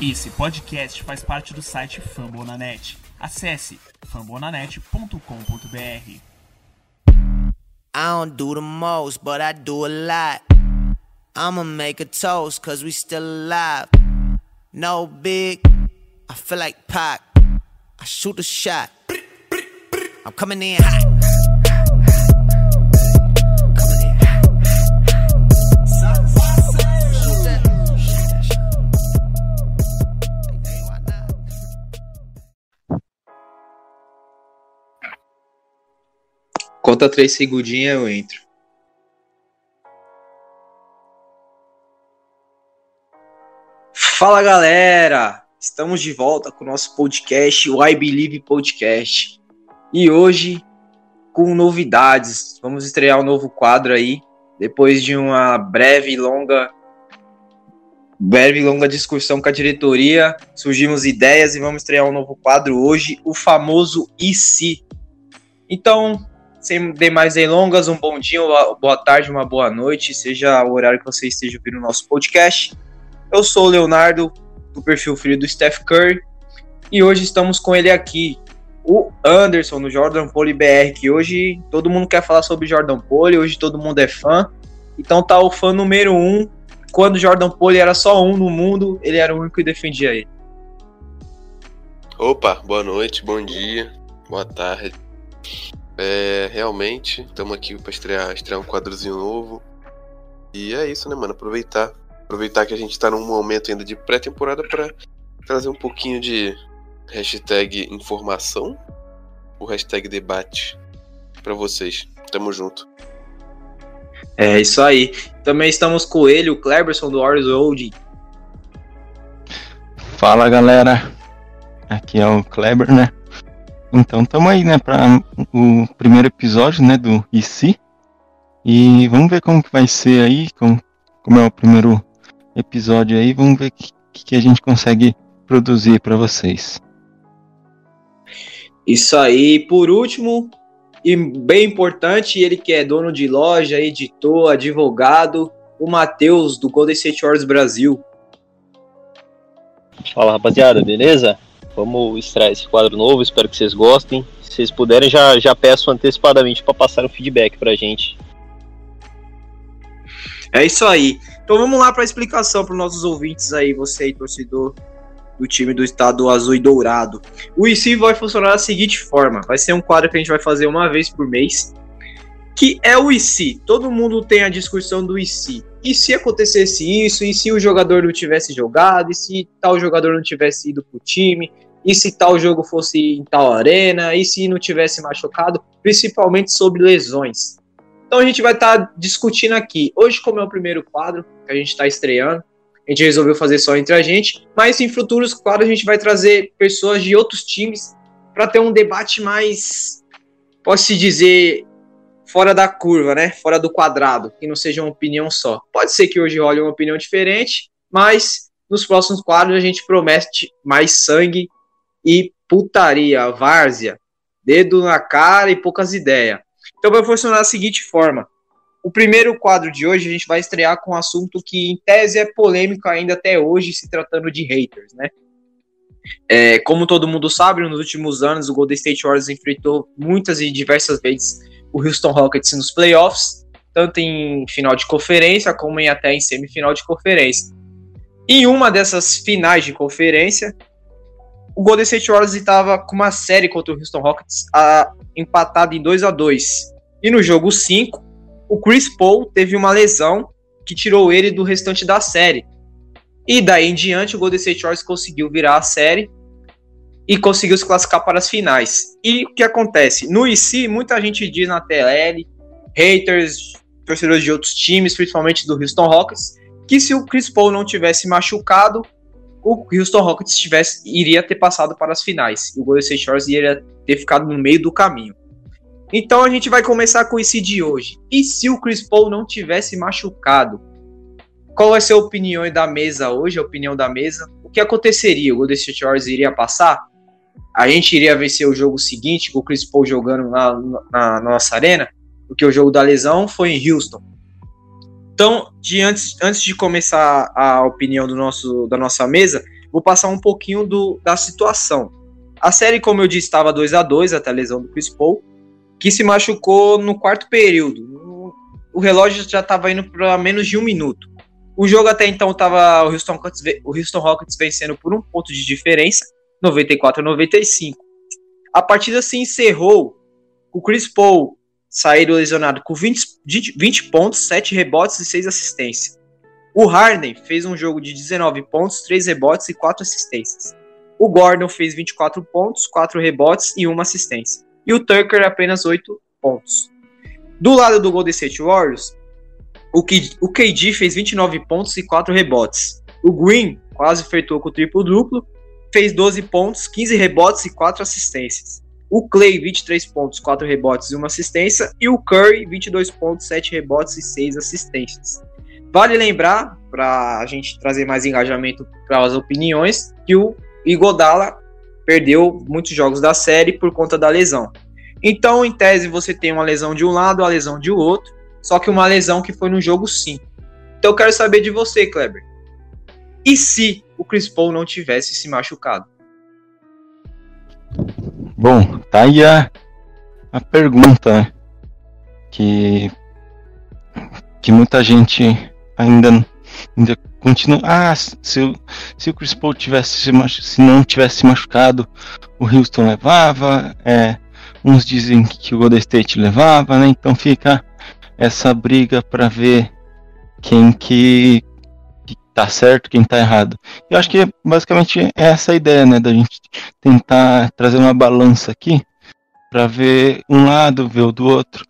Esse podcast faz parte do site Fambonanet. Acesse fambonanet.com.br. I don't do the most, but I do a lot. I'ma make a toast, cause we still alive. No big, I feel like Pac. I shoot a shot. I'm coming in hot. Conta três segundinhos eu entro. Fala galera! Estamos de volta com o nosso podcast, o I Believe Podcast. E hoje, com novidades, vamos estrear um novo quadro aí, depois de uma breve e longa breve e longa discussão com a diretoria, surgimos ideias e vamos estrear um novo quadro hoje, o famoso e se. Então, sem demais delongas, um bom dia, uma boa tarde, uma boa noite, seja o horário que você esteja ouvindo o nosso podcast. Eu sou o Leonardo, do perfil filho do Steph Curry, e hoje estamos com ele aqui, o Anderson, do Jordan Pole BR, que hoje todo mundo quer falar sobre Jordan Pole, hoje todo mundo é fã, então tá o fã número um, quando Jordan Pole era só um no mundo, ele era o único que defendia ele. Opa, boa noite, bom dia, boa tarde. É, realmente, estamos aqui para estrear, estrear um quadrozinho novo. E é isso, né, mano? Aproveitar. Aproveitar que a gente tá num momento ainda de pré-temporada para trazer um pouquinho de hashtag informação, o hashtag debate para vocês. Tamo junto. É isso aí. Também estamos com ele, o Cleberson do Warriors Old. Fala galera, aqui é o Kleber, né? Então estamos aí, né, para o primeiro episódio, né, do IC. E vamos ver como que vai ser aí, como, como é o primeiro episódio aí, vamos ver o que, que a gente consegue produzir para vocês. Isso aí. Por último, e bem importante, ele que é dono de loja, editor, advogado, o Matheus do Golden State Warriors Brasil. Fala rapaziada, beleza? Vamos estrear esse quadro novo, espero que vocês gostem. Se vocês puderem, já, já peço antecipadamente para passar o feedback pra gente. É isso aí. Então vamos lá para a explicação para os nossos ouvintes aí, você aí, torcedor do time do estado azul e dourado. O IC vai funcionar da seguinte forma: vai ser um quadro que a gente vai fazer uma vez por mês, que é o IC. Todo mundo tem a discussão do IC. E se acontecesse isso? E se o jogador não tivesse jogado? E se tal jogador não tivesse ido pro time? E se tal jogo fosse em tal arena? E se não tivesse machucado? Principalmente sobre lesões. Então a gente vai estar tá discutindo aqui. Hoje, como é o primeiro quadro que a gente está estreando, a gente resolveu fazer só entre a gente, mas em futuros quadros a gente vai trazer pessoas de outros times para ter um debate mais, posso dizer, fora da curva, né? Fora do quadrado, que não seja uma opinião só. Pode ser que hoje role uma opinião diferente, mas nos próximos quadros a gente promete mais sangue e putaria, várzea, dedo na cara e poucas ideias. Então vai funcionar da seguinte forma. O primeiro quadro de hoje a gente vai estrear com um assunto que, em tese, é polêmico ainda até hoje, se tratando de haters, né? É, como todo mundo sabe, nos últimos anos o Golden State Warriors enfrentou muitas e diversas vezes o Houston Rockets nos playoffs, tanto em final de conferência como em até em semifinal de conferência. Em uma dessas finais de conferência, o Golden State Warriors estava com uma série contra o Houston Rockets a, empatado em 2 a 2 E no jogo 5, o Chris Paul teve uma lesão que tirou ele do restante da série. E daí em diante, o Golden State Warriors conseguiu virar a série e conseguiu se classificar para as finais. E o que acontece? No IC, muita gente diz na TL, haters, torcedores de outros times, principalmente do Houston Rockets, que se o Chris Paul não tivesse machucado, o Houston Rockets tivesse, iria ter passado para as finais. E o Golden State Warriors iria ter ficado no meio do caminho. Então a gente vai começar com esse de hoje. E se o Chris Paul não tivesse machucado? Qual vai ser a opinião da mesa hoje, a opinião da mesa? O que aconteceria? O Golden State Warriors iria passar? A gente iria vencer o jogo seguinte, com o Chris Paul jogando na, na, na nossa arena? Porque o jogo da lesão foi em Houston. Então, de antes, antes de começar a opinião do nosso, da nossa mesa, vou passar um pouquinho do, da situação. A série, como eu disse, estava 2 a 2 até a lesão do Chris Paul, que se machucou no quarto período. O relógio já estava indo para menos de um minuto. O jogo até então estava o Houston, o Houston Rockets vencendo por um ponto de diferença, 94 a 95. A partida se encerrou o Chris Paul saíram lesionado com 20, 20 pontos, 7 rebotes e 6 assistências. O Harden fez um jogo de 19 pontos, 3 rebotes e 4 assistências. O Gordon fez 24 pontos, 4 rebotes e 1 assistência. E o Tucker apenas 8 pontos. Do lado do Golden State Warriors, o, o KD fez 29 pontos e 4 rebotes. O Green quase feitou com o triplo-duplo, fez 12 pontos, 15 rebotes e 4 assistências. O Clay, 23 pontos, 4 rebotes e 1 assistência. E o Curry, 22 pontos, 7 rebotes e 6 assistências. Vale lembrar, para a gente trazer mais engajamento para as opiniões, que o Igodala perdeu muitos jogos da série por conta da lesão. Então, em tese, você tem uma lesão de um lado, a lesão de outro, só que uma lesão que foi no jogo 5. Então, eu quero saber de você, Kleber. E se o Chris Paul não tivesse se machucado? Bom, tá aí a, a pergunta né? que, que muita gente ainda, ainda continua. Ah, se, o, se o Chris Paul tivesse se não tivesse machucado, o Houston levava. É, uns dizem que o Golden State levava, né? Então fica essa briga para ver quem que tá certo, quem tá errado. Eu acho que basicamente é essa a ideia, né, da gente tentar trazer uma balança aqui para ver um lado, ver o do outro.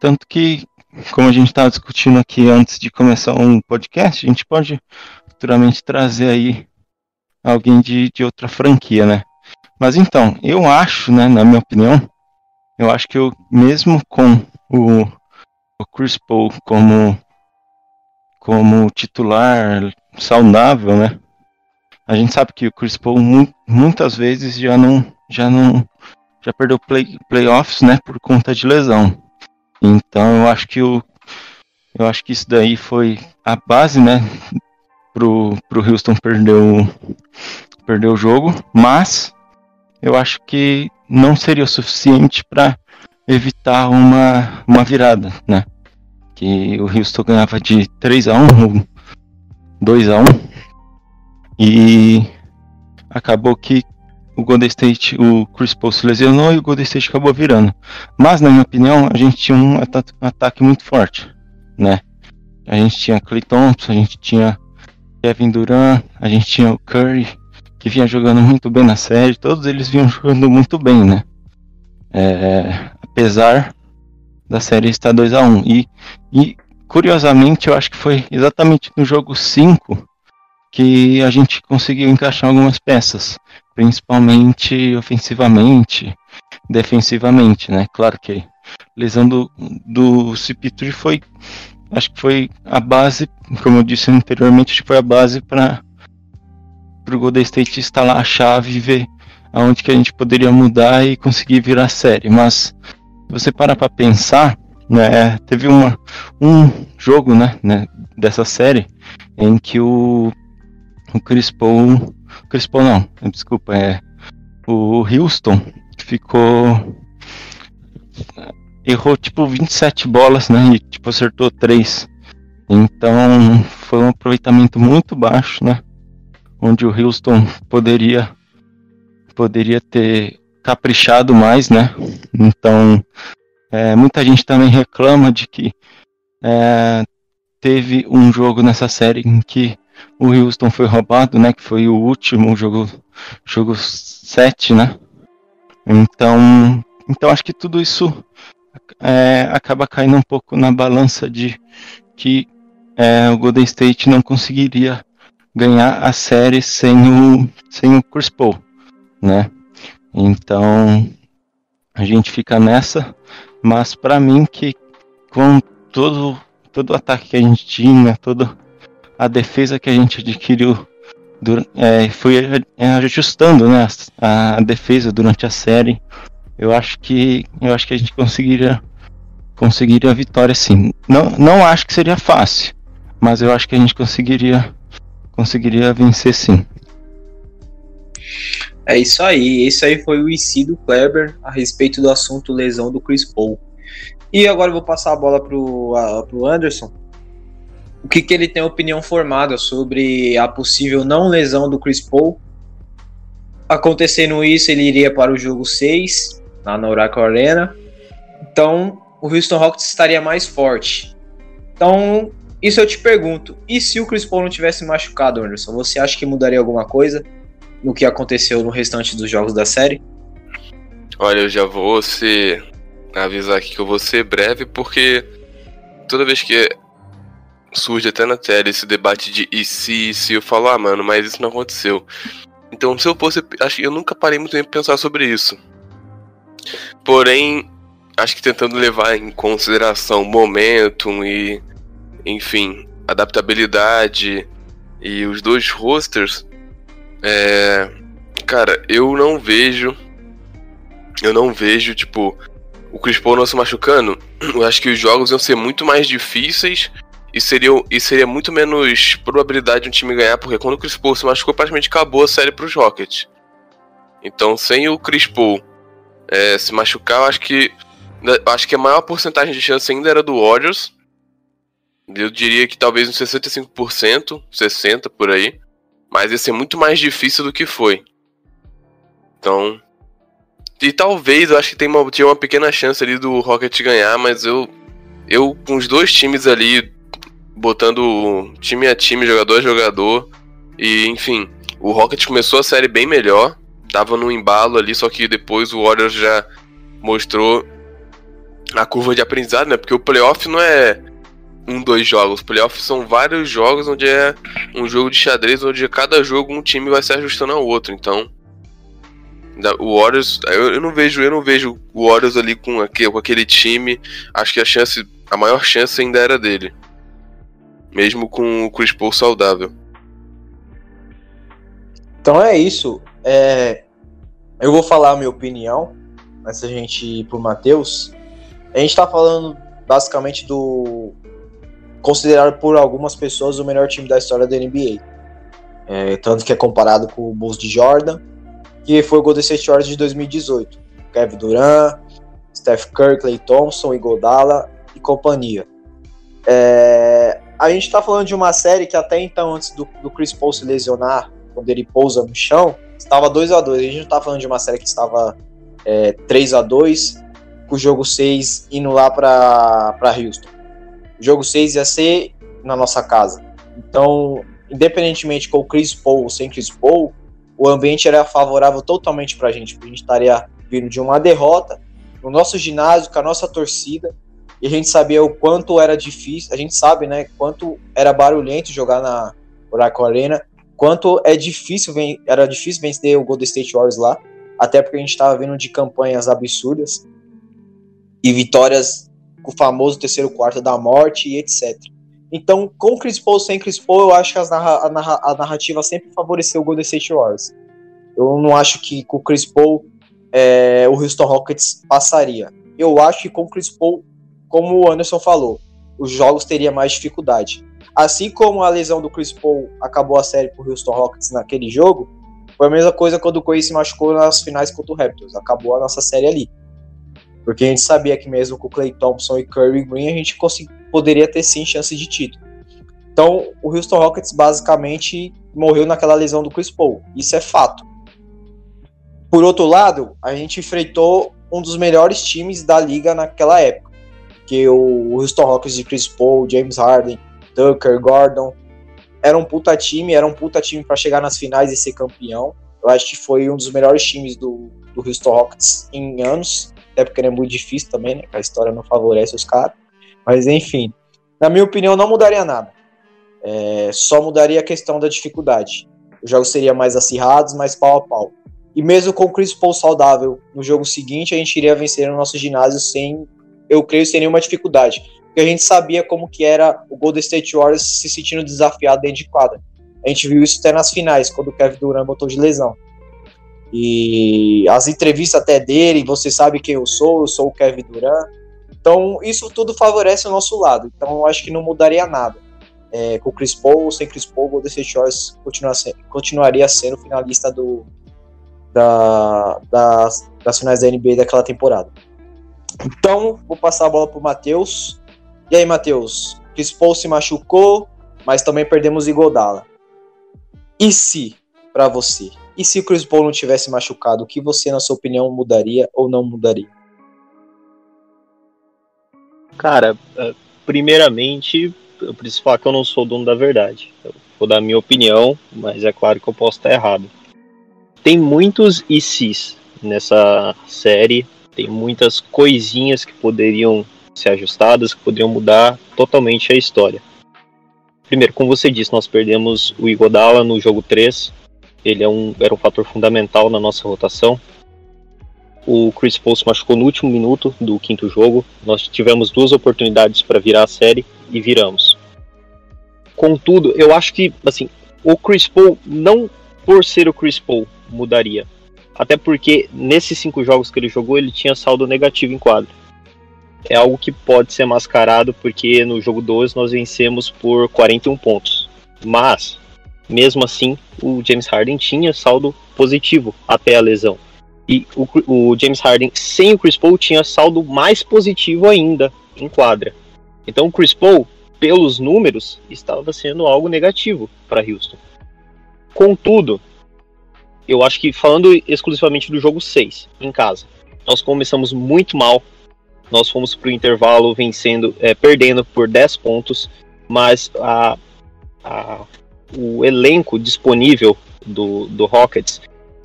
Tanto que, como a gente estava discutindo aqui antes de começar um podcast, a gente pode futuramente trazer aí alguém de, de outra franquia, né? Mas então, eu acho, né, na minha opinião, eu acho que eu, mesmo com o, o Chris Paul como como titular saudável, né? A gente sabe que o Chris Paul mu muitas vezes já não, já não, já perdeu play, playoffs, né, por conta de lesão. Então eu acho que o, eu acho que isso daí foi a base, né, pro, pro Houston perder o, perder o jogo, mas eu acho que não seria o suficiente para evitar uma, uma virada, né? Que o Houston ganhava de 3 a 1 2 a 1 e acabou que o Golden State, o Chris Paul se lesionou e o Golden State acabou virando. Mas, na minha opinião, a gente tinha um, ataque muito forte, né? A gente tinha Clay Thompson, a gente tinha Kevin Durant, a gente tinha o Curry, que vinha jogando muito bem na série, todos eles vinham jogando muito bem, né? É, apesar da série estar 2 a 1 e, e curiosamente, eu acho que foi exatamente no jogo 5 que a gente conseguiu encaixar algumas peças, principalmente ofensivamente, defensivamente, né? Claro que lesão do, do Cipitri foi, acho que foi a base, como eu disse anteriormente, foi a base para o Golden State instalar a chave e ver aonde que a gente poderia mudar e conseguir virar série. Mas se você parar para pensar, né, teve uma, um jogo né, né, dessa série em que o, o Chris Paul, Chris Paul não, desculpa, é o Houston ficou errou tipo 27 bolas, né, e tipo acertou 3. Então foi um aproveitamento muito baixo, né, onde o Houston poderia poderia ter caprichado mais, né? Então é, muita gente também reclama de que é, teve um jogo nessa série em que o Houston foi roubado, né? Que foi o último jogo, jogo 7, né? Então, então acho que tudo isso é, acaba caindo um pouco na balança de que é, o Golden State não conseguiria ganhar a série sem o, sem o Chris Paul, né? Então a gente fica nessa. Mas para mim que com todo todo o ataque que a gente tinha, toda a defesa que a gente adquiriu é, foi ajustando né, a, a, defesa durante a série. Eu acho que eu acho que a gente conseguiria conseguiria a vitória sim. Não, não acho que seria fácil, mas eu acho que a gente conseguiria conseguiria vencer sim. É isso aí. Esse aí foi o IC do Kleber a respeito do assunto lesão do Chris Paul. E agora eu vou passar a bola pro, a, pro Anderson. O que, que ele tem opinião formada sobre a possível não lesão do Chris Paul. Acontecendo isso, ele iria para o jogo 6, lá na Oracle Arena. Então, o Houston Rockets estaria mais forte. Então, isso eu te pergunto. E se o Chris Paul não tivesse machucado, Anderson? Você acha que mudaria alguma coisa no que aconteceu no restante dos jogos da série? Olha, eu já vou ser avisar aqui que eu vou ser breve, porque toda vez que surge até na tela esse debate de e se, e se, eu falo, ah, mano, mas isso não aconteceu. Então, se eu fosse. Acho que eu nunca parei muito tempo pensar sobre isso. Porém, acho que tentando levar em consideração momentum e, enfim, adaptabilidade e os dois rosters, é, cara, eu não vejo. Eu não vejo, tipo, o Chris Paul não se machucando. Eu acho que os jogos iam ser muito mais difíceis e seria, e seria muito menos probabilidade de um time ganhar, porque quando o Chris Paul se machucou, praticamente acabou a série pros Rockets. Então, sem o Chris Paul é, se machucar, eu acho que acho que a maior porcentagem de chance ainda era do Warriors. Eu diria que talvez uns 65%, 60% por aí. Mas ia ser muito mais difícil do que foi. Então. E talvez eu acho que tem uma, tinha uma pequena chance ali do Rocket ganhar, mas eu. Eu, com os dois times ali, botando time a time, jogador a jogador. E, enfim, o Rocket começou a série bem melhor. Tava no embalo ali, só que depois o Warriors já mostrou a curva de aprendizado, né? Porque o playoff não é um, dois jogos. Playoffs são vários jogos onde é um jogo de xadrez, onde cada jogo um time vai se ajustando ao outro. Então, o Warriors, eu, eu não vejo, eu não vejo o Warriors ali com aquele, com aquele time. Acho que a chance, a maior chance ainda era dele, mesmo com o Chris Paul saudável. Então é isso. É, eu vou falar a minha opinião antes da gente ir pro Matheus. A gente tá falando basicamente do considerado por algumas pessoas o melhor time da história da NBA. É, tanto que é comparado com o Bulls de Jordan, que foi o Golden State Warriors de 2018. Kevin Durant, Steph Curry, Clay Thompson, Iguodala e companhia. É, a gente está falando de uma série que até então, antes do, do, Chris Paul se lesionar, quando ele pousa no chão, estava 2 a 2 A gente não está falando de uma série que estava é, 3 a 2 com o jogo 6 indo lá para Houston. Jogo 6 ia ser na nossa casa. Então, independentemente com o Chris Paul ou sem Chris Paul, o ambiente era favorável totalmente para a gente, porque a gente estaria vindo de uma derrota no nosso ginásio, com a nossa torcida, e a gente sabia o quanto era difícil, a gente sabe, né, quanto era barulhento jogar na Oracle Arena, quanto é difícil, era difícil vencer o Golden State Warriors lá, até porque a gente estava vindo de campanhas absurdas e vitórias o famoso terceiro quarto da morte e etc. Então, com Chris Paul sem Chris Paul, eu acho que narra a, narra a, narrativa sempre favoreceu o Golden State Warriors. Eu não acho que com Chris Paul é, o Houston Rockets passaria. Eu acho que com Chris Paul, como o Anderson falou, os jogos teria mais dificuldade. Assim como a lesão do Chris Paul acabou a série pro Houston Rockets naquele jogo, foi a mesma coisa quando o Curry se machucou nas finais contra o Raptors. Acabou a nossa série ali. Porque a gente sabia que mesmo com Clay Thompson e Curry Green a gente poderia ter sim chance de título. Então, o Houston Rockets basicamente morreu naquela lesão do Chris Paul. Isso é fato. Por outro lado, a gente enfrentou um dos melhores times da liga naquela época, que o Houston Rockets de Chris Paul, James Harden, Tucker, Gordon, era um puta time, era um puta time para chegar nas finais e ser campeão. Eu acho que foi um dos melhores times do, do Houston Rockets em anos até porque é muito difícil também, né? A história não favorece os caras. Mas enfim, na minha opinião, não mudaria nada. É, só mudaria a questão da dificuldade. Os jogos seriam mais acirrados, mais pau a pau. E mesmo com o Chris Paul saudável no jogo seguinte, a gente iria vencer no nosso ginásio sem, eu creio, sem nenhuma dificuldade. Porque a gente sabia como que era o Golden State Warriors se sentindo desafiado dentro de quadra. A gente viu isso até nas finais, quando o Kevin Durant botou de lesão. E as entrevistas até dele, você sabe quem eu sou, eu sou o Kevin Durant. Então, isso tudo favorece o nosso lado. Então, eu acho que não mudaria nada. É, com o Chris Paul ou sem Chris Paul, o Golden State Warriors continuaria sendo finalista do, da, das, das finais da NBA daquela temporada. Então, vou passar a bola pro Matheus. E aí, Matheus? Chris Paul se machucou, mas também perdemos Igodala. E se, para você, e se o Chris Paul não tivesse machucado, o que você, na sua opinião, mudaria ou não mudaria? Cara, eh, primeiramente, eu preciso falar que eu não sou dono da verdade. Eu vou dar a minha opinião, mas é claro que eu posso estar errado. Tem muitos sis nessa série, tem muitas coisinhas que poderiam ser ajustadas, que poderiam mudar totalmente a história. Primeiro, como você disse, nós perdemos o Igodala no jogo 3. Ele é um, era um fator fundamental na nossa rotação. O Chris Paul se machucou no último minuto do quinto jogo. Nós tivemos duas oportunidades para virar a série e viramos. Contudo, eu acho que assim, o Chris Paul, não por ser o Chris Paul, mudaria. Até porque nesses cinco jogos que ele jogou, ele tinha saldo negativo em quadro. É algo que pode ser mascarado, porque no jogo 12 nós vencemos por 41 pontos. Mas, mesmo assim, o James Harden tinha saldo positivo até a lesão. E o, o James Harden sem o Chris Paul tinha saldo mais positivo ainda em quadra. Então o Chris Paul, pelos números, estava sendo algo negativo para Houston. Contudo, eu acho que falando exclusivamente do jogo 6, em casa, nós começamos muito mal. Nós fomos para o intervalo vencendo, é, perdendo por 10 pontos, mas a, a, o elenco disponível do, do Rockets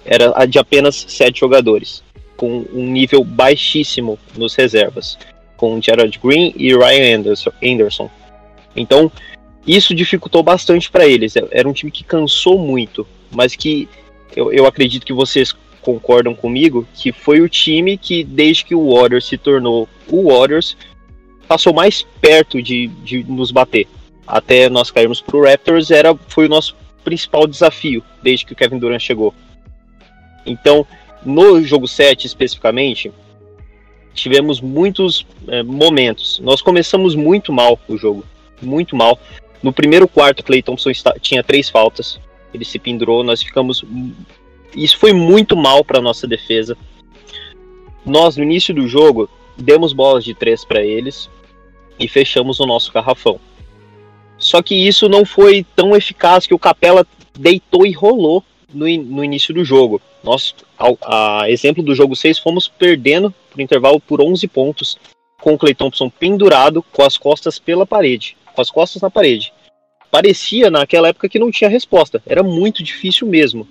era de apenas 7 jogadores, com um nível baixíssimo nos reservas, com Gerald Green e Ryan. Anderson. Então, isso dificultou bastante para eles. Era um time que cansou muito, mas que eu, eu acredito que vocês concordam comigo, que foi o time que, desde que o Warriors se tornou o Warriors, passou mais perto de, de nos bater. Até nós cairmos pro Raptors, era, foi o nosso principal desafio, desde que o Kevin Durant chegou. Então, no jogo 7 especificamente, tivemos muitos é, momentos. Nós começamos muito mal o jogo, muito mal. No primeiro quarto, Clay Thompson tinha três faltas ele se pendurou, nós ficamos. Isso foi muito mal para nossa defesa. Nós, no início do jogo, demos bolas de três para eles e fechamos o nosso garrafão. Só que isso não foi tão eficaz que o Capela deitou e rolou no, no início do jogo. Nós, a, a exemplo do jogo 6, fomos perdendo por intervalo por 11 pontos, com o Clay Thompson pendurado com as costas pela parede, com as costas na parede parecia naquela época que não tinha resposta. Era muito difícil mesmo.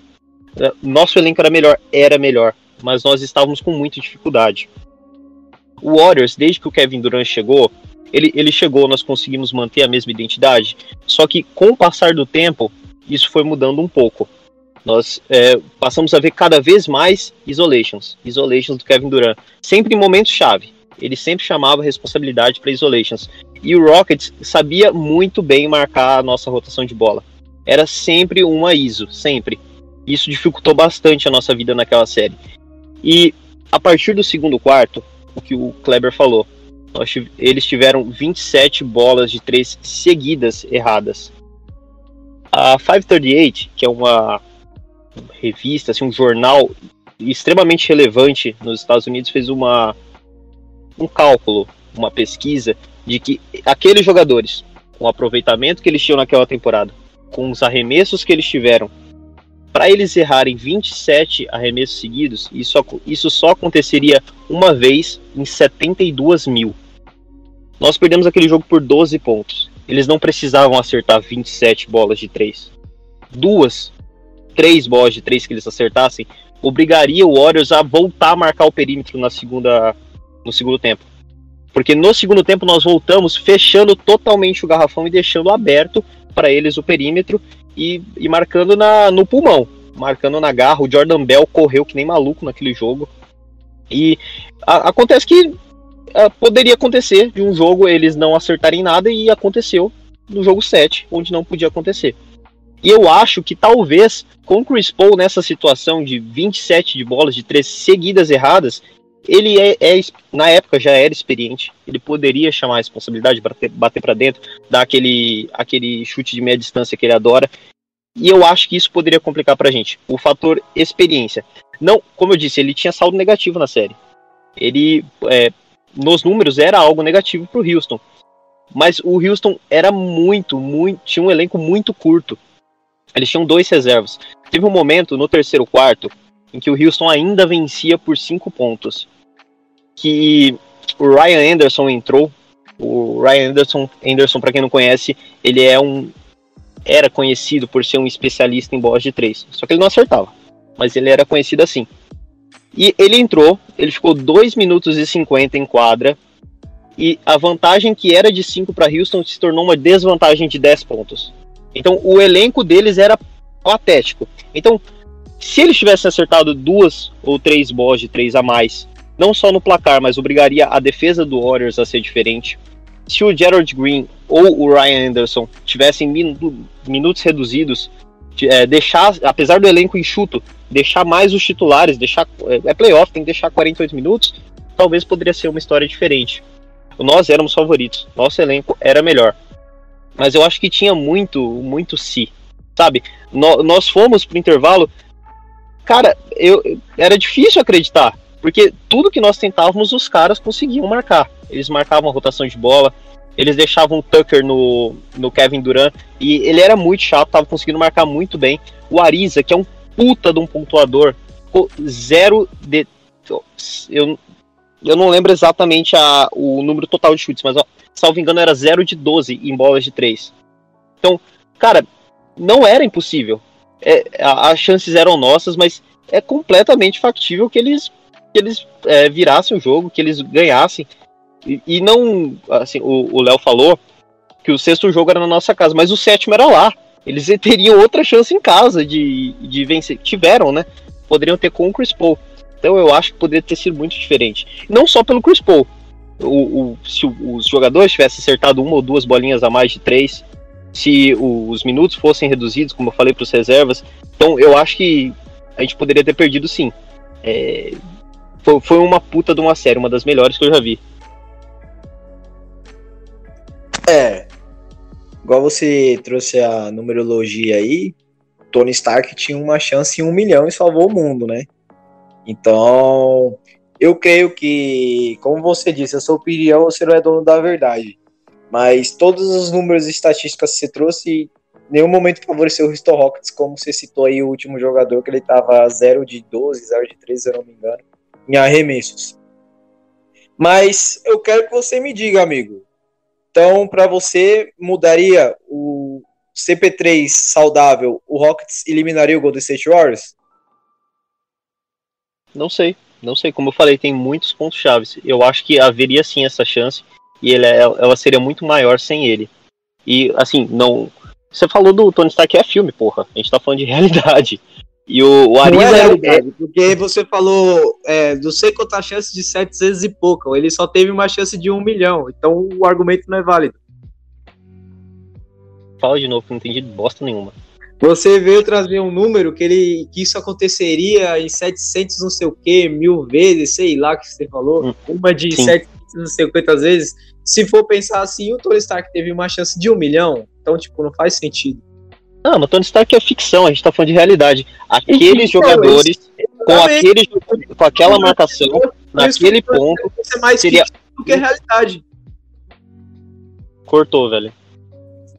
É, nosso elenco era melhor, era melhor, mas nós estávamos com muita dificuldade. O Warriors, desde que o Kevin Durant chegou, ele, ele chegou, nós conseguimos manter a mesma identidade, só que com o passar do tempo, isso foi mudando um pouco. Nós é, passamos a ver cada vez mais isolations, isolations do Kevin Durant, sempre em momentos chave. Ele sempre chamava responsabilidade para isolations. E o Rockets sabia muito bem marcar a nossa rotação de bola. Era sempre uma ISO, sempre. Isso dificultou bastante a nossa vida naquela série. E a partir do segundo quarto, o que o Kleber falou, eles tiveram 27 bolas de três seguidas erradas. A 538, que é uma revista, assim, um jornal extremamente relevante nos Estados Unidos, fez uma, um cálculo, uma pesquisa de que aqueles jogadores, com o aproveitamento que eles tinham naquela temporada, com os arremessos que eles tiveram, para eles errarem 27 arremessos seguidos, isso, isso só aconteceria uma vez em 72 mil. Nós perdemos aquele jogo por 12 pontos. Eles não precisavam acertar 27 bolas de 3. Duas, três bolas de 3 que eles acertassem, obrigaria o Warriors a voltar a marcar o perímetro na segunda, no segundo tempo. Porque no segundo tempo nós voltamos fechando totalmente o garrafão e deixando aberto para eles o perímetro e, e marcando na, no pulmão, marcando na garra. O Jordan Bell correu que nem maluco naquele jogo. E a, acontece que a, poderia acontecer de um jogo eles não acertarem nada e aconteceu no jogo 7, onde não podia acontecer. E eu acho que talvez com o Chris Paul nessa situação de 27 de bolas de três seguidas erradas, ele é, é, na época já era experiente, ele poderia chamar a responsabilidade para bater para dentro, dar aquele, aquele chute de meia distância que ele adora. E eu acho que isso poderia complicar pra gente. O fator experiência. Não, como eu disse, ele tinha saldo negativo na série. Ele, é, nos números, era algo negativo pro Houston. Mas o Houston era muito, muito. Tinha um elenco muito curto. Eles tinham dois reservas. Teve um momento no terceiro quarto em que o Houston ainda vencia por cinco pontos. Que o Ryan Anderson entrou. O Ryan Anderson, Anderson para quem não conhece, ele é um era conhecido por ser um especialista em bolas de três. Só que ele não acertava, mas ele era conhecido assim. E ele entrou, ele ficou 2 minutos e 50 em quadra, e a vantagem que era de 5 para Houston se tornou uma desvantagem de 10 pontos. Então o elenco deles era patético. Então, se eles tivessem acertado duas ou três bolas de três a mais, não só no placar, mas obrigaria a defesa do Warriors a ser diferente. Se o Gerald Green ou o Ryan Anderson tivessem minutos reduzidos, é, deixar, apesar do elenco enxuto, deixar mais os titulares, deixar é, é playoff, tem que deixar 48 minutos, talvez poderia ser uma história diferente. Nós éramos favoritos, nosso elenco era melhor. Mas eu acho que tinha muito, muito si. Sabe? No, nós fomos pro intervalo. Cara, eu, era difícil acreditar. Porque tudo que nós tentávamos, os caras conseguiam marcar. Eles marcavam a rotação de bola, eles deixavam o Tucker no, no Kevin Durant. E ele era muito chato, tava conseguindo marcar muito bem. O Ariza, que é um puta de um pontuador, ficou zero de. Eu, eu não lembro exatamente a, o número total de chutes, mas ó, salvo engano era 0 de 12 em bolas de 3. Então, cara, não era impossível. É, as chances eram nossas, mas é completamente factível que eles, que eles é, virassem o jogo, que eles ganhassem. E, não, assim, o Léo falou que o sexto jogo era na nossa casa, mas o sétimo era lá. Eles teriam outra chance em casa de, de vencer. Tiveram, né? Poderiam ter com o Chris Paul. Então eu acho que poderia ter sido muito diferente. Não só pelo Chris Paul. O, o, se os jogadores tivessem acertado uma ou duas bolinhas a mais de três, se os minutos fossem reduzidos, como eu falei para os reservas, então eu acho que a gente poderia ter perdido sim. É, foi, foi uma puta de uma série, uma das melhores que eu já vi. É, igual você trouxe a numerologia aí, Tony Stark tinha uma chance em um milhão e salvou o mundo, né? Então, eu creio que, como você disse, a sua opinião você não é dono da verdade. Mas todos os números e estatísticas que você trouxe, nenhum momento favoreceu o Houston Rockets, como você citou aí o último jogador, que ele estava 0 de 12, 0 de 13, se eu não me engano, em arremessos. Mas eu quero que você me diga, amigo. Então, para você, mudaria o CP3 saudável, o Rockets eliminaria o Golden State Warriors? Não sei, não sei. Como eu falei, tem muitos pontos chaves. Eu acho que haveria sim essa chance e ele, é, ela seria muito maior sem ele. E assim, não. Você falou do Tony Stark é filme, porra. A gente tá falando de realidade. E o, o Ariza não é realidade, porque você falou é, não sei quantas chances de sete vezes e pouco. Ele só teve uma chance de um milhão. Então o argumento não é válido. Fala de novo, não entendi bosta nenhuma. Você veio trazer um número que ele que isso aconteceria em 700 não sei o que, mil vezes, sei lá que você falou, hum, uma de sim. 700 não sei quantas vezes. Se for pensar assim, o Tony Stark teve uma chance de um milhão, então, tipo, não faz sentido. Não, mas Tony Stark é ficção, a gente tá falando de realidade. Aqueles jogadores, com, aquele, com aquela marcação, naquele ponto, seria... do que realidade. Cortou, velho.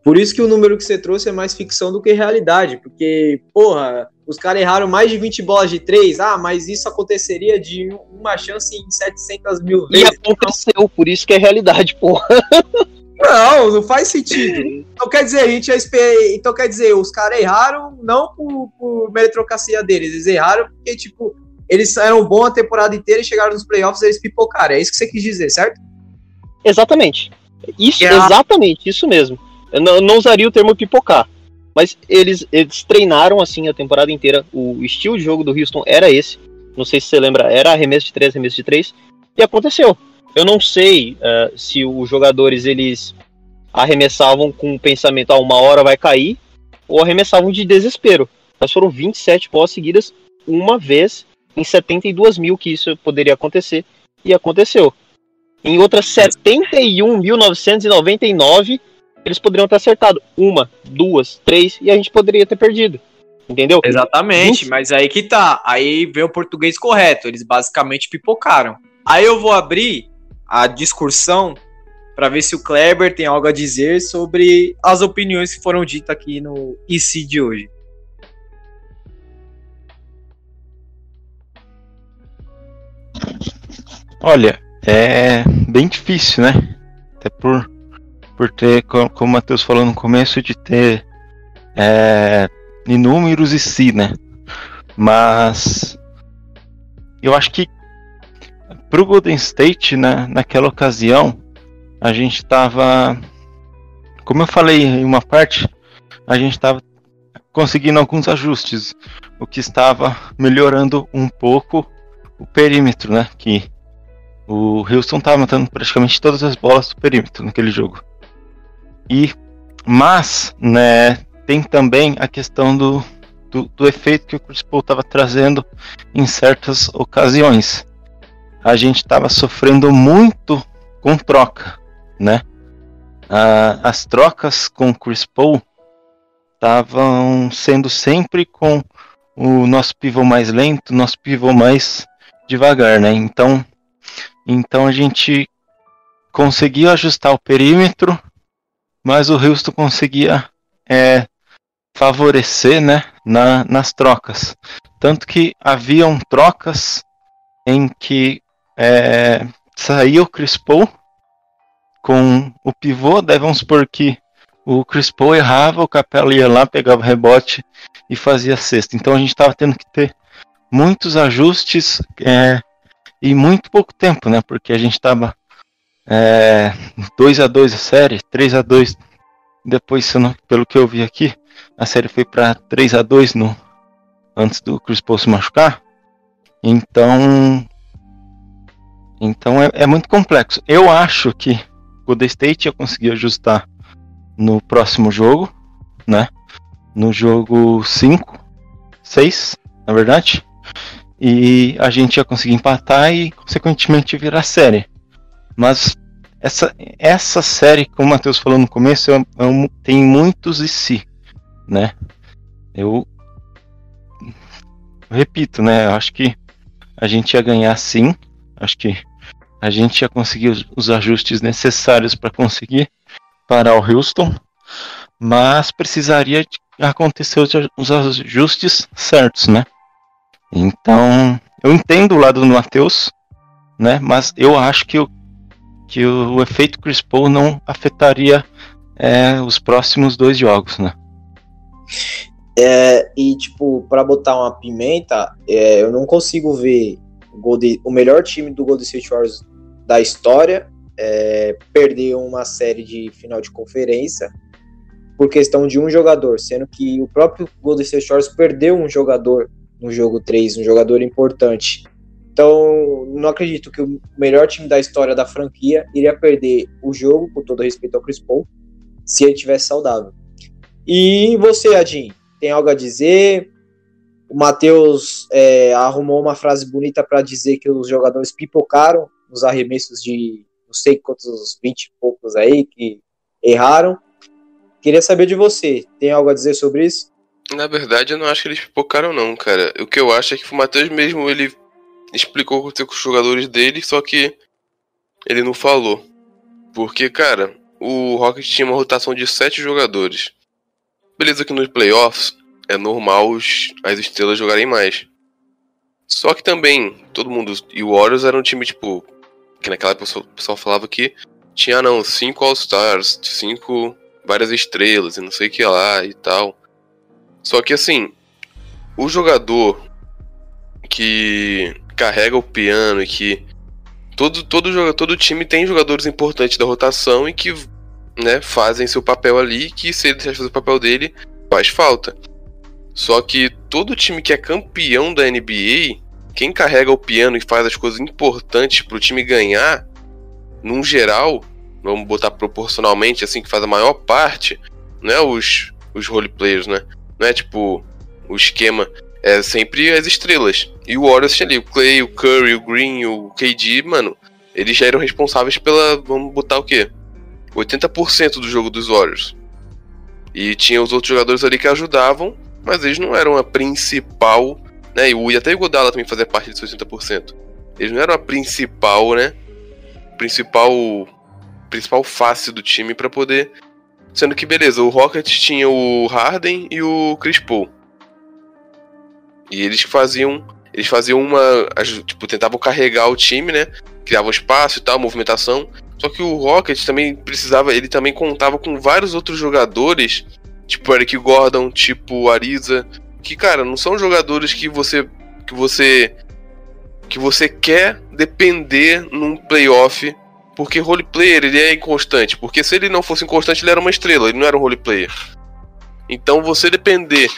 Por isso que o número que você trouxe é mais ficção do que realidade, porque, porra, os caras erraram mais de 20 bolas de três, ah, mas isso aconteceria de uma chance em 700 mil vezes. E aconteceu, por isso que é realidade, porra. Não, não faz sentido. Então quer dizer, a gente ia Então quer dizer, os caras erraram não por, por meritocracia deles, eles erraram porque, tipo, eles eram bons a temporada inteira e chegaram nos playoffs e eles pipocaram. É isso que você quis dizer, certo? Exatamente. Isso, yeah. exatamente, isso mesmo. Eu não, não, usaria o termo pipocar. Mas eles, eles treinaram assim a temporada inteira. O estilo de jogo do Houston era esse. Não sei se você lembra, era arremesso de três, arremesso de três. E aconteceu. Eu não sei uh, se os jogadores eles arremessavam com o pensamento, ah, uma hora vai cair, ou arremessavam de desespero. Mas foram 27 pós seguidas, uma vez em 72 mil que isso poderia acontecer, e aconteceu. Em outras 71.999, eles poderiam ter acertado uma, duas, três e a gente poderia ter perdido. Entendeu? Exatamente, mas aí que tá. Aí vem o português correto. Eles basicamente pipocaram. Aí eu vou abrir a discussão para ver se o Kleber tem algo a dizer sobre as opiniões que foram ditas aqui no IC de hoje. Olha, é bem difícil, né? Até por, por ter, co- como o Matheus falou no começo, de ter é, inúmeros si, né? Mas eu acho que pro Golden State, né, naquela ocasião, a gente tava. Como eu falei em uma parte, a gente tava conseguindo alguns ajustes, o que estava melhorando um pouco o perímetro, né? Que o Houston estava matando praticamente todas as bolas do perímetro naquele jogo. E mas, né, tem também a questão do, do, do efeito que o Chris Paul estava trazendo em certas ocasiões. A gente estava sofrendo muito com troca, né? Ah, as trocas com Chris Paul estavam sendo sempre com o nosso pivô mais lento, nosso pivô mais devagar, né? Então, então a gente conseguiu ajustar o perímetro, mas o Houston conseguia é, favorecer, né, na, nas trocas. Tanto que haviam trocas em que é, saía o Chris Paul com o pivô, daí vamos supor que o Chris Paul errava, o Capela ia lá, pegava o rebote e fazia cesta. Então a gente estava tendo que ter muitos ajustes é, e muito pouco tempo, né? Porque a gente estava é, 2 a 2 a série, 3 a 2 depois, pelo que eu vi aqui, a série foi para 3 a 2 no antes do Chris Paul se machucar. Então, então é, é muito complexo. Eu acho que o Golden State ia conseguir ajustar no próximo jogo, né? No jogo 5, 6, na verdade. E a gente ia conseguir empatar e, consequentemente, virar série. Mas essa, essa série, como o Matheus falou no começo, é, é um- tem muitos e si, né? Eu repito, né? Eu acho que a gente ia ganhar sim. Acho que a gente ia conseguir os, ajustes necessários para conseguir parar o Houston, mas precisaria acontecer os, aj- os ajustes certos, né? Então, eu entendo o lado do Matheus, né? Mas eu acho que o, que o, efeito Chris Paul não afetaria é, os próximos dois jogos, né? É, e, tipo, pra botar uma pimenta, é, eu não consigo ver o, Golden- o melhor time do Golden State Warriors da história é, perder uma série de final de conferência por questão de um jogador, sendo que o próprio Golden State Warriors perdeu um jogador no jogo 3, um jogador importante. Então, não acredito que o melhor time da história da franquia iria perder o jogo, com todo respeito ao Chris Paul, se ele tivesse saudável. E você, Adin, tem algo a dizer? O Matheus é, arrumou uma frase bonita para dizer que os jogadores pipocaram nos arremessos de não sei quantos 20 e poucos aí que erraram. Queria saber de você, tem algo a dizer sobre isso? Na verdade, eu não acho que eles pipocaram, não, cara. O que eu acho é que o Matheus mesmo, ele explicou com os jogadores dele, só que ele não falou. Porque, cara, o Rocket tinha uma rotação de sete jogadores. Beleza que nos playoffs é normal os- as estrelas jogarem mais. Só que também, todo mundo. E o Warriors era um time, tipo. Que naquela época o pessoal- falava que tinha, não, cinco All-Stars, cinco várias estrelas e não sei o que lá e tal. Só que assim, o jogador que carrega o piano e que todo todo joga- todo time tem jogadores importantes da rotação e que né, fazem seu papel ali, que se ele deixar de fazer o papel dele, faz falta. Só que todo time que é campeão da NBA, quem carrega o piano e faz as coisas importantes pro time ganhar, num geral, vamos botar proporcionalmente assim que faz a maior parte, não é os os role players, né? Não é tipo o esquema é sempre as estrelas. E o Warriors tinha ali o Clay, o Curry, o Green, o KD, mano, eles já eram responsáveis pela, vamos botar o quê? 80% do jogo dos Warriors. E tinha os outros jogadores ali que ajudavam, mas eles não eram a principal, né? E até o Godala também fazia parte desses 80%. Eles não eram a principal, né? Principal principal face do time para poder sendo que beleza, o Rockets tinha o Harden e o Chris Paul. E eles faziam eles faziam uma, tipo, tentavam carregar o time, né? Criavam espaço e tal, movimentação. Só que o Rockets também precisava, ele também contava com vários outros jogadores, tipo Eric Gordon, tipo Ariza, que cara, não são jogadores que você que você que você quer depender num playoff, porque roleplayer ele é inconstante, porque se ele não fosse inconstante ele era uma estrela, ele não era um roleplayer. Então você depender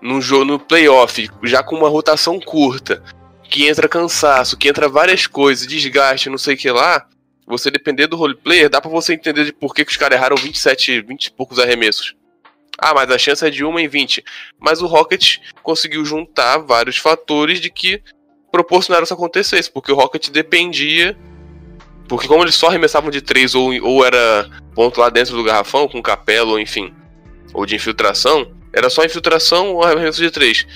no jogo no playoff, já com uma rotação curta, que entra cansaço, que entra várias coisas, desgaste, não sei o que lá, você depender do roleplayer, dá para você entender de por que, que os caras erraram 27, 20 e poucos arremessos. Ah, mas a chance é de 1 em 20. Mas o Rocket conseguiu juntar vários fatores de que proporcionaram isso acontecesse, porque o Rocket dependia. Porque como eles só arremessavam de 3 ou, ou era ponto lá dentro do garrafão, com capela, ou enfim, ou de infiltração, era só infiltração ou arremesso de 3.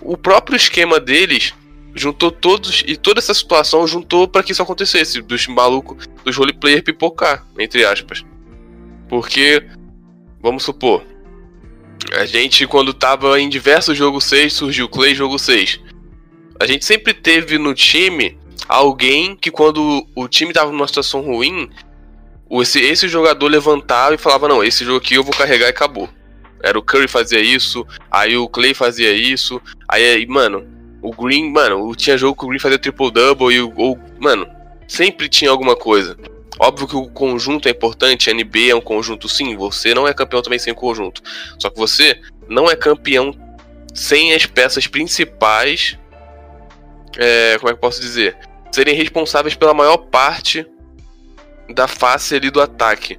O próprio esquema deles juntou todos e toda essa situação juntou para que isso acontecesse, dos malucos, dos roleplayer pipocar, entre aspas. Porque, vamos supor, a gente quando tava em diversos jogos 6, surgiu Clay jogo 6. A gente sempre teve no time alguém que quando o time tava numa situação ruim, esse, esse jogador levantava e falava, não, esse jogo aqui eu vou carregar e acabou. Era o Curry fazia isso, aí o Clay fazia isso, aí, mano, o Green, mano, tinha jogo que o Green fazia triple-double e o, mano, sempre tinha alguma coisa. Óbvio que o conjunto é importante, a é um conjunto sim, você não é campeão também sem o conjunto. Só que você não é campeão sem as peças principais, é, como é que eu posso dizer? Serem responsáveis pela maior parte da face ali do ataque.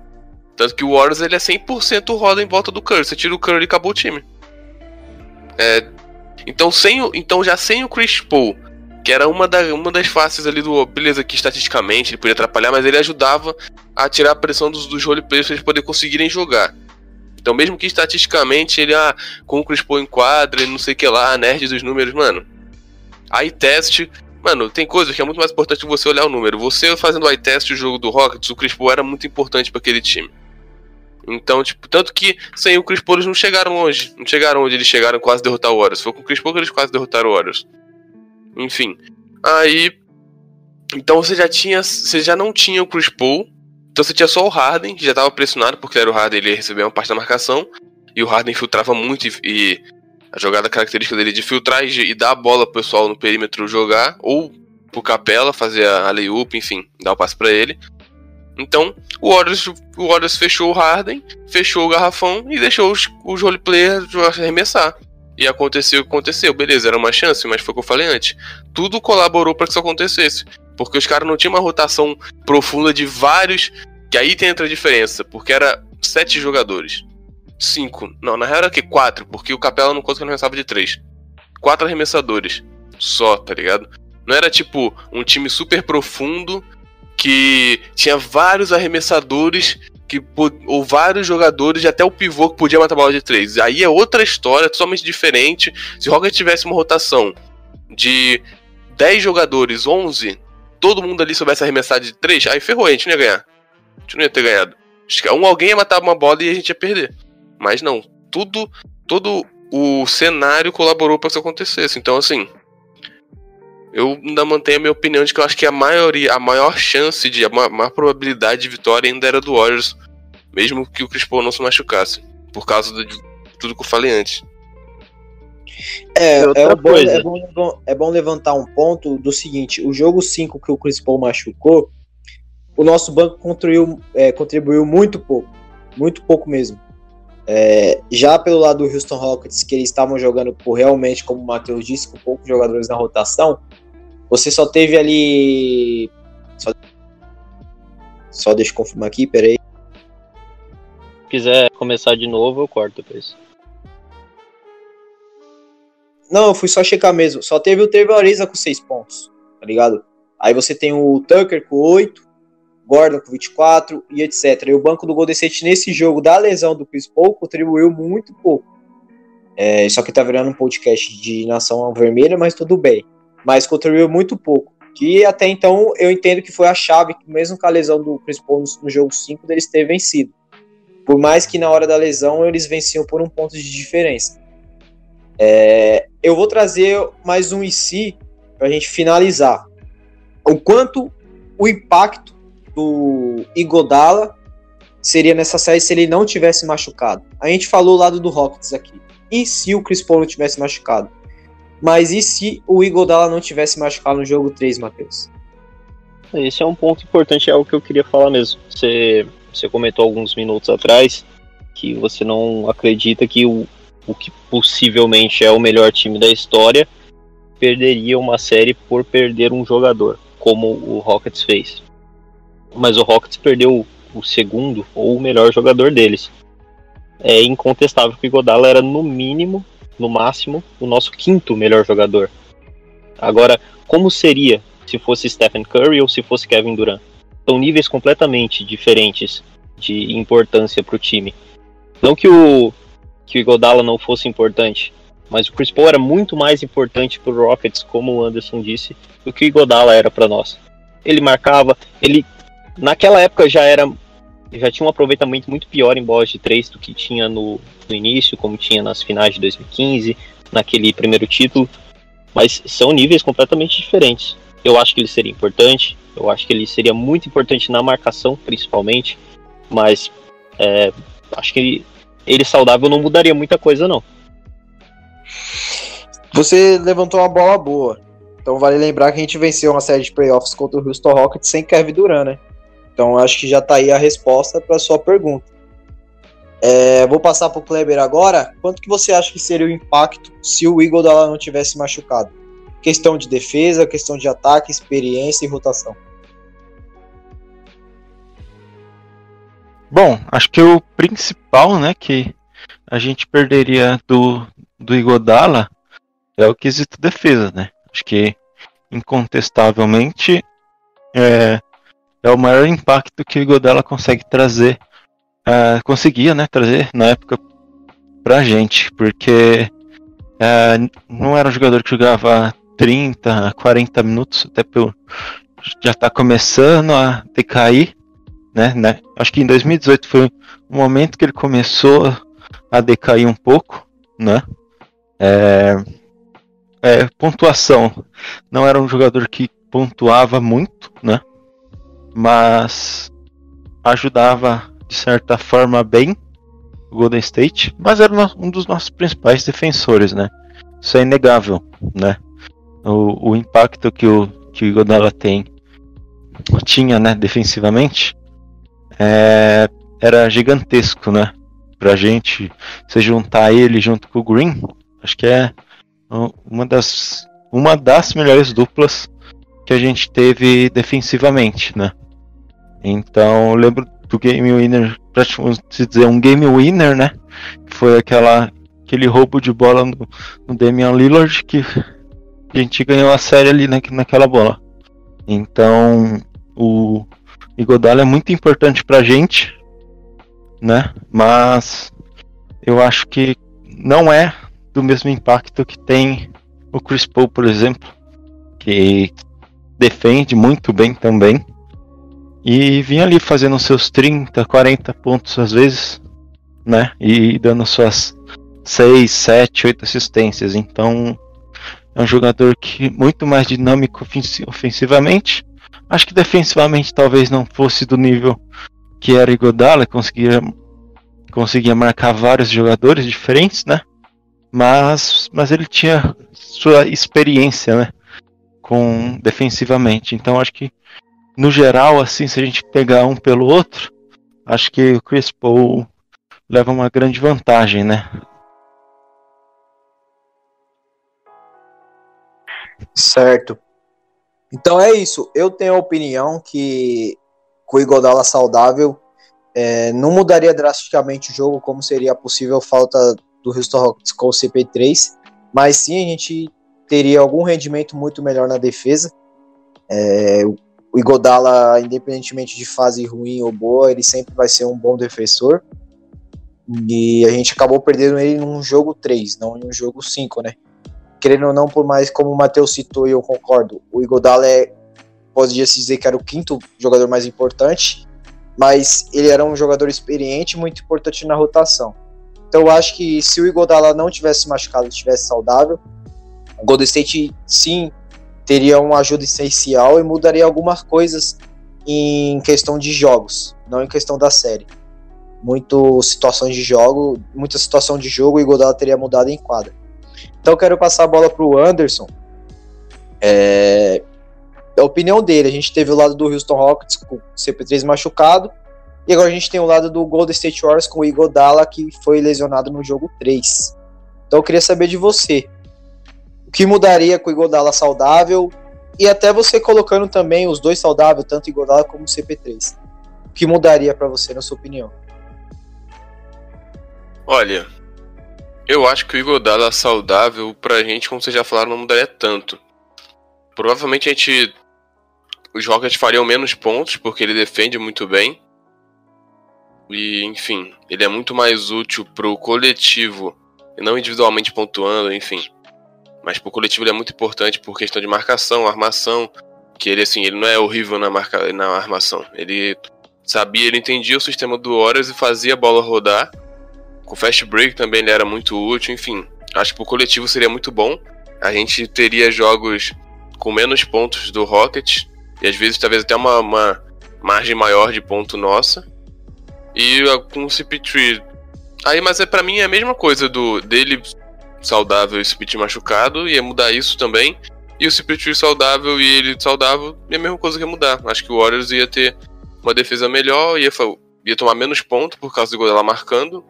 Tanto que o Warriors ele é 100% roda em volta do Curry. Você tira o Curry e acabou o time. É, então, sem o, então já sem o Chris Paul, que era uma, da, uma das faces ali do. Beleza, que estatisticamente ele podia atrapalhar, mas ele ajudava a tirar a pressão dos, dos roleplayers pra eles poderem conseguirem jogar. Então, mesmo que estatisticamente ele, ah, com o Chris Paul em quadra, não sei o que lá, nerd dos números, mano. Aí teste. Mano, tem coisa que é muito mais importante você olhar o número. Você fazendo o eye test o jogo do Rockets, o Chris Paul era muito importante para aquele time. Então, tipo, tanto que sem o Chris Paul eles não chegaram longe. Não chegaram onde eles chegaram quase derrotar o Warriors. Foi com o Chris Paul que eles quase derrotaram o Warriors. Enfim. Aí. Então você já tinha. Você já não tinha o Chris Paul. Então você tinha só o Harden, que já estava pressionado, porque era o Harden, ele recebia uma parte da marcação. E o Harden filtrava muito e, e a jogada característica dele de filtrar e, e dar a bola pro pessoal no perímetro jogar, ou pro Capela fazer a lay-up, enfim, dar o passe para ele. Então, o Warriors, o Warriors fechou o Harden, fechou o garrafão e deixou os, os roleplayers arremessar. E aconteceu o que aconteceu. Beleza, era uma chance, mas foi o que eu falei antes. Tudo colaborou para que isso acontecesse. Porque os caras não tinham uma rotação profunda de vários. Que aí tem outra diferença. Porque era sete jogadores. Cinco. Não, na real era que quatro. Porque o Capela não conseguia arremessava de três. Quatro arremessadores. Só, tá ligado? Não era tipo um time super profundo que tinha vários arremessadores que, ou vários jogadores, até o pivô que podia matar a bola de três. Aí é outra história, totalmente diferente. Se o Rocket tivesse uma rotação de 10 jogadores, 11, todo mundo ali soubesse arremessar de três, aí ferrou, a gente não ia ganhar. A gente não ia ter ganhado. Um, alguém ia matar uma bola e a gente ia perder. Mas não, tudo, todo o cenário colaborou para isso acontecesse. Então, assim, eu ainda mantenho a minha opinião de que eu acho que a maioria, a maior chance de, a maior probabilidade de vitória ainda era do Warriors, mesmo que o Chris Paul não se machucasse, por causa de tudo que eu falei antes. É, é, bom, é, bom, é bom levantar um ponto do seguinte: o jogo 5 que o Chris Paul machucou, o nosso banco contribuiu, é, contribuiu muito pouco, muito pouco mesmo. É, já pelo lado do Houston Rockets, que eles estavam jogando por realmente, como o Matheus disse, com poucos jogadores na rotação, você só teve ali. Só, só deixa eu confirmar aqui, peraí. Se quiser começar de novo, eu corto depois. Não, eu fui só checar mesmo. Só teve o Trevor com 6 pontos, tá ligado? Aí você tem o Tucker com 8, Gordon com 24 e etc. E o banco do Golden State nesse jogo da lesão do Chris Paul contribuiu muito pouco. É, só que tá virando um podcast de nação vermelha, mas tudo bem. Mas contribuiu muito pouco. Que até então eu entendo que foi a chave, mesmo com a lesão do Chris Paul no, no jogo 5, deles ter vencido. Por mais que na hora da lesão eles venciam por um ponto de diferença. É, eu vou trazer mais um IC para a gente finalizar. O quanto o impacto do Igodala seria nessa série se ele não tivesse machucado. A gente falou o lado do Rockets aqui. E se o Chris Paul não tivesse machucado? Mas e se o Igodala não tivesse machucado no jogo 3, Matheus? Esse é um ponto importante, é o que eu queria falar mesmo. Você, você comentou alguns minutos atrás que você não acredita que o, o que possivelmente é o melhor time da história perderia uma série por perder um jogador, como o Rockets fez. Mas o Rockets perdeu o segundo ou o melhor jogador deles. É incontestável que o Godala era no mínimo, no máximo, o nosso quinto melhor jogador. Agora, como seria se fosse Stephen Curry ou se fosse Kevin Durant? São níveis completamente diferentes de importância para o time. Não que o que não fosse importante, mas o Chris Paul era muito mais importante para o Rockets, como o Anderson disse, do que o Godala era para nós. Ele marcava, ele naquela época já era já tinha um aproveitamento muito pior em bolas de três do que tinha no, no início, como tinha nas finais de 2015, naquele primeiro título, mas são níveis completamente diferentes. Eu acho que ele seria importante, eu acho que ele seria muito importante na marcação, principalmente, mas é, acho que ele, ele saudável não mudaria muita coisa, não. Você levantou uma bola boa. Então vale lembrar que a gente venceu uma série de playoffs contra o Houston Rockets sem Kevin Durant, né? Então acho que já está aí a resposta para sua pergunta. É, vou passar para o Kleber agora. Quanto que você acha que seria o impacto se o Iguodala não tivesse machucado? Questão de defesa, questão de ataque, experiência e rotação. Bom, acho que o principal, né, que a gente perderia do, do Igodala é o quesito defesa, né? Acho que incontestavelmente é, é o maior impacto que o Igodala consegue trazer, uh, conseguia, né, trazer na época pra gente, porque uh, não era um jogador que jogava 30, 40 minutos, até pelo já tá começando a decair, né, né? Acho que em 2018 foi o momento que ele começou a decair um pouco, né? É, é, pontuação, não era um jogador que pontuava muito, né? Mas ajudava de certa forma bem o Golden State, mas era um dos nossos principais defensores, né? Isso é inegável, né? O, o impacto que o que o Godala tem tinha, né, defensivamente, é, era gigantesco, né? Pra gente se juntar ele junto com o Green, acho que é uma das uma das melhores duplas que a gente teve defensivamente, né? Então lembro do Game Winner, praticamente dizer um Game Winner, né? Foi aquela, aquele roubo de bola no, no Damian Lillard que a gente ganhou a série ali na, naquela bola. Então o Igodala é muito importante pra gente, né? Mas eu acho que não é do mesmo impacto que tem o Chris Paul, por exemplo, que defende muito bem também. E vinha ali fazendo seus 30, 40 pontos às vezes, né? E dando suas 6, 7, 8 assistências. Então é um jogador que muito mais dinâmico ofensivamente. Acho que defensivamente talvez não fosse do nível que era Igodala, conseguia, conseguia marcar vários jogadores diferentes, né? Mas, mas ele tinha sua experiência, né? Com defensivamente. Então acho que no geral, assim, se a gente pegar um pelo outro, acho que o Chris Paul leva uma grande vantagem, né? Certo. Então é isso. Eu tenho a opinião que com o Igodala saudável é, não mudaria drasticamente o jogo, como seria a possível falta do Houston Rockets com o CP3, mas sim a gente teria algum rendimento muito melhor na defesa. É, o Igodala, independentemente de fase ruim ou boa, ele sempre vai ser um bom defensor. E a gente acabou perdendo ele num jogo 3, não em um jogo 5, né? Querendo ou não, por mais como o Matheus citou e eu concordo, o Igodala é, podia se dizer que era o quinto jogador mais importante, mas ele era um jogador experiente muito importante na rotação. Então eu acho que se o Igodala não tivesse machucado, estivesse saudável, o Golden State sim teria uma ajuda essencial e mudaria algumas coisas em questão de jogos, não em questão da série. Muito situações de jogo, muita situação de jogo e Godala teria mudado em quadra. Então quero passar a bola para o Anderson. É, a opinião dele, a gente teve o lado do Houston Rockets com o CP3 machucado, e agora a gente tem o lado do Golden State Warriors com o Igodala que foi lesionado no jogo 3. Então eu queria saber de você, o que mudaria com o Igodala saudável e até você colocando também os dois saudáveis, tanto Igodala como o CP3. O que mudaria para você, na sua opinião? Olha, eu acho que o Igodala saudável pra gente, como vocês já falaram, não mudaria tanto. Provavelmente a gente. Os Rockets fariam menos pontos, porque ele defende muito bem. E, enfim, ele é muito mais útil pro coletivo e não individualmente pontuando, enfim. Mas pro coletivo ele é muito importante por questão de marcação, armação. Que ele, assim, ele não é horrível na, marca, na armação. Ele sabia, ele entendia o sistema do Warriors e fazia a bola rodar. Com fast break também ele era muito útil, enfim. Acho que pro coletivo seria muito bom. A gente teria jogos com menos pontos do Rocket. E às vezes talvez até uma, uma margem maior de ponto nossa. E com o CP3. Aí, mas é para mim é a mesma coisa do dele saudável e Speed machucado, ia mudar isso também. E o Speed saudável e ele saudável, é a mesma coisa que ia mudar. Acho que o Warriors ia ter uma defesa melhor, ia, ia tomar menos pontos por causa do Godela marcando,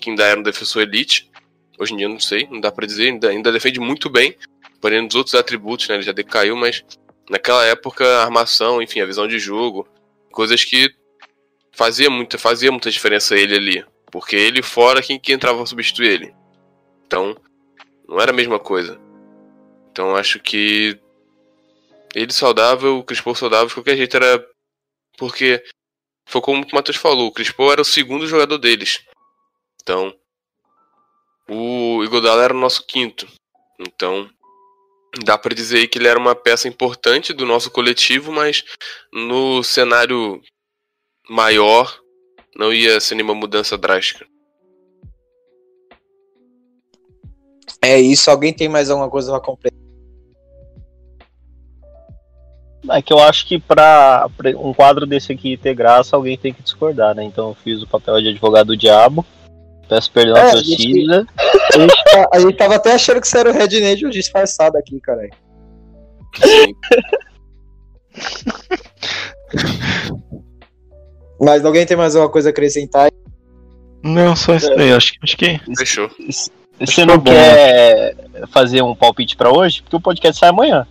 que ainda era um defensor elite. Hoje em dia não sei, não dá pra dizer, ainda, ainda defende muito bem, porém nos outros atributos, né, ele já decaiu, mas naquela época a armação, enfim, a visão de jogo, coisas que fazia muita, fazia muita diferença ele ali. Porque ele fora, quem que entrava pra substituir ele? Então, não era a mesma coisa. Então acho que ele saudável, o Crispo saudável, de qualquer jeito era. Porque foi como o Matheus falou, o Crispo era o segundo jogador deles. Então, o Igodala era o nosso quinto. Então, dá para dizer que ele era uma peça importante do nosso coletivo, mas no cenário maior não ia ser nenhuma mudança drástica. É isso. Alguém tem mais alguma coisa para completar? É que eu acho que para um quadro desse aqui ter graça, alguém tem que discordar, né? Então eu fiz o papel de advogado do diabo. Peço perdão é, à torcida. A gente, tá, a gente tava até achando que você era o Red Nation disfarçado aqui, caralho. Mas alguém tem mais alguma coisa a acrescentar? Não, só isso aí. Acho, acho que. Fechou. Você não quer fazer um palpite para hoje? Porque o podcast sai amanhã.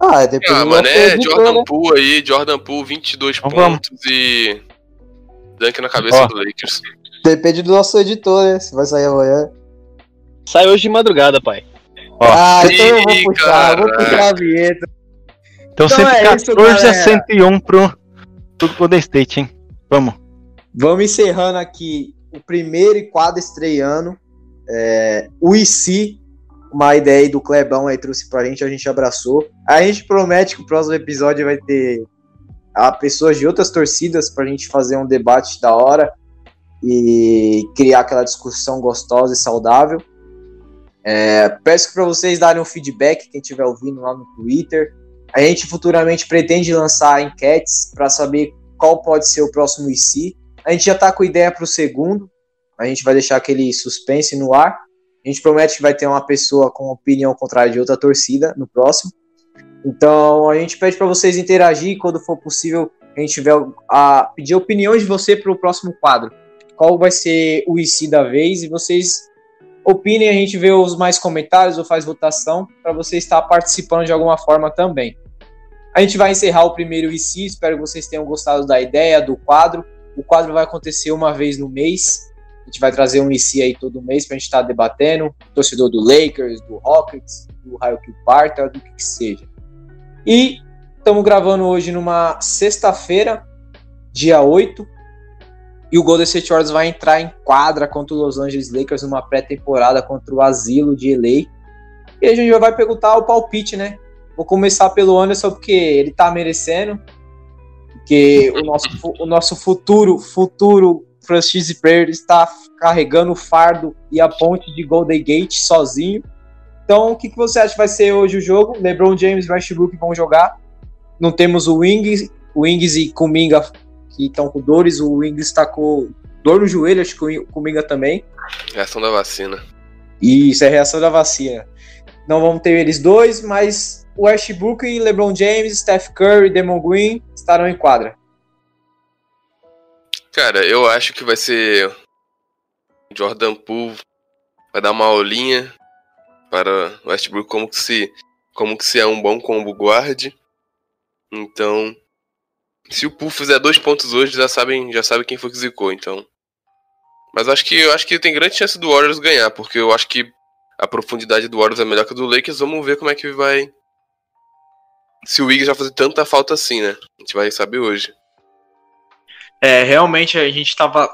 Ah, é depois ah, mano, é Jordan né? Poole aí, Jordan Poole, 22 então, pontos vamos. e dunk na cabeça Ó, do Lakers. Depende do nosso editor, né? Se vai sair amanhã. Sai hoje de madrugada, pai. Ó, ah, então eu vou puxar, vou puxar a vinheta. Então, então 114 é a 101 pro, pro Golden State, hein? Vamos. Vamos encerrando aqui o primeiro quadro estreando é, o IC, uma ideia aí do Clebão aí trouxe pra gente, a gente abraçou. A gente promete que o próximo episódio vai ter a pessoas de outras torcidas pra gente fazer um debate da hora e criar aquela discussão gostosa e saudável. É, peço para vocês darem um feedback, quem estiver ouvindo lá no Twitter. A gente futuramente pretende lançar enquetes para saber qual pode ser o próximo IC. A gente já está com ideia para o segundo, a gente vai deixar aquele suspense no ar. A gente promete que vai ter uma pessoa com opinião contrária de outra torcida no próximo. Então a gente pede para vocês interagir quando for possível. A gente tiver a pedir opiniões de você para o próximo quadro. Qual vai ser o IC da vez e vocês opinem, a gente vê os mais comentários ou faz votação para você estar participando de alguma forma também. A gente vai encerrar o primeiro IC, espero que vocês tenham gostado da ideia, do quadro. O quadro vai acontecer uma vez no mês, a gente vai trazer um IC aí todo mês para a gente estar tá debatendo, torcedor do Lakers, do Rockets, do Raio Parta, do que, que seja. E Estamos gravando hoje numa sexta-feira, dia 8. E o Golden State Warriors vai entrar em quadra contra o Los Angeles Lakers numa pré-temporada contra o Asilo de LA. E a gente vai perguntar o palpite, né? Vou começar pelo Anderson porque ele tá merecendo. Porque o nosso, o nosso futuro, futuro franchise player está carregando o fardo e a ponte de Golden Gate sozinho. Então, o que, que você acha que vai ser hoje o jogo? LeBron James e Westbrook vão jogar. Não temos o Wings, o Wings e Kuminga que estão com dores. O Wings está com dor no joelho, acho que o Kuminga também. Reação da vacina. Isso, é reação da vacina. Não vamos ter eles dois, mas o Westbrook e LeBron James, Steph Curry, Demon Green estarão em quadra. Cara, eu acho que vai ser Jordan Poole vai dar uma aulinha para Westbrook como que se como que se é um bom combo guard. Então, se o Poole fizer dois pontos hoje, já sabem, já sabe quem foi que zicou, então. Mas acho que eu acho que tem grande chance do Warriors ganhar, porque eu acho que a profundidade do Warriors é melhor que a do Lakers. Vamos ver como é que vai se o Wiggins vai fazer tanta falta assim, né? A gente vai saber hoje. É, realmente a gente estava